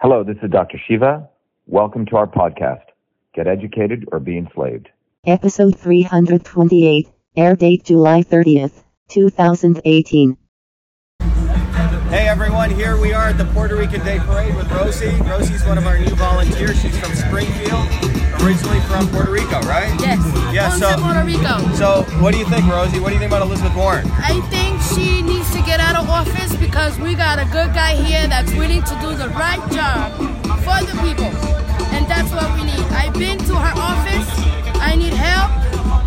Hello, this is Dr. Shiva. Welcome to our podcast, Get Educated or Be Enslaved. Episode 328, air date July 30th, 2018. Hey everyone, here we are at the Puerto Rican Day Parade with Rosie. Rosie's one of our new volunteers. She's from Springfield, originally from Puerto Rico, right? Yes. Yeah, Once so- Puerto Rico. So, what do you think, Rosie? What do you think about Elizabeth Warren? I think she needs to get out of office because we got a good guy here that's willing to do the right job for the people. And that's what we need. I've been to her office. I need help.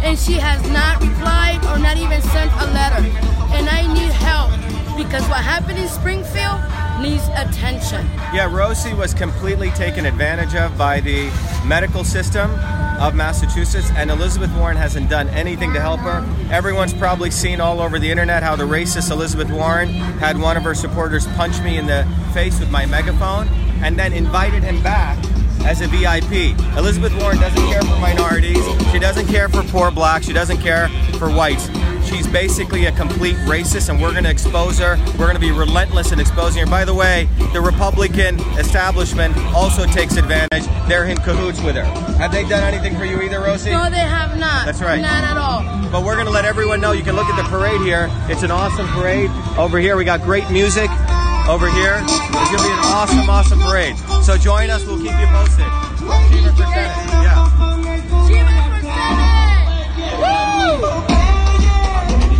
And she has not replied or not even sent a letter. And I need help because what happened in Springfield needs attention. Yeah, Rosie was completely taken advantage of by the medical system of Massachusetts, and Elizabeth Warren hasn't done anything to help her. Everyone's probably seen all over the internet how the racist Elizabeth Warren had one of her supporters punch me in the face with my megaphone and then invited him back as a VIP. Elizabeth Warren doesn't care for minorities, she doesn't care for poor blacks, she doesn't care for whites. She's basically a complete racist, and we're going to expose her. We're going to be relentless in exposing her. By the way, the Republican establishment also takes advantage. They're in cahoots with her. Have they done anything for you either, Rosie? No, they have not. That's right. Not at all. But we're going to let everyone know. You can look at the parade here. It's an awesome parade. Over here, we got great music. Over here, it's going to be an awesome, awesome parade. So join us. We'll keep you posted.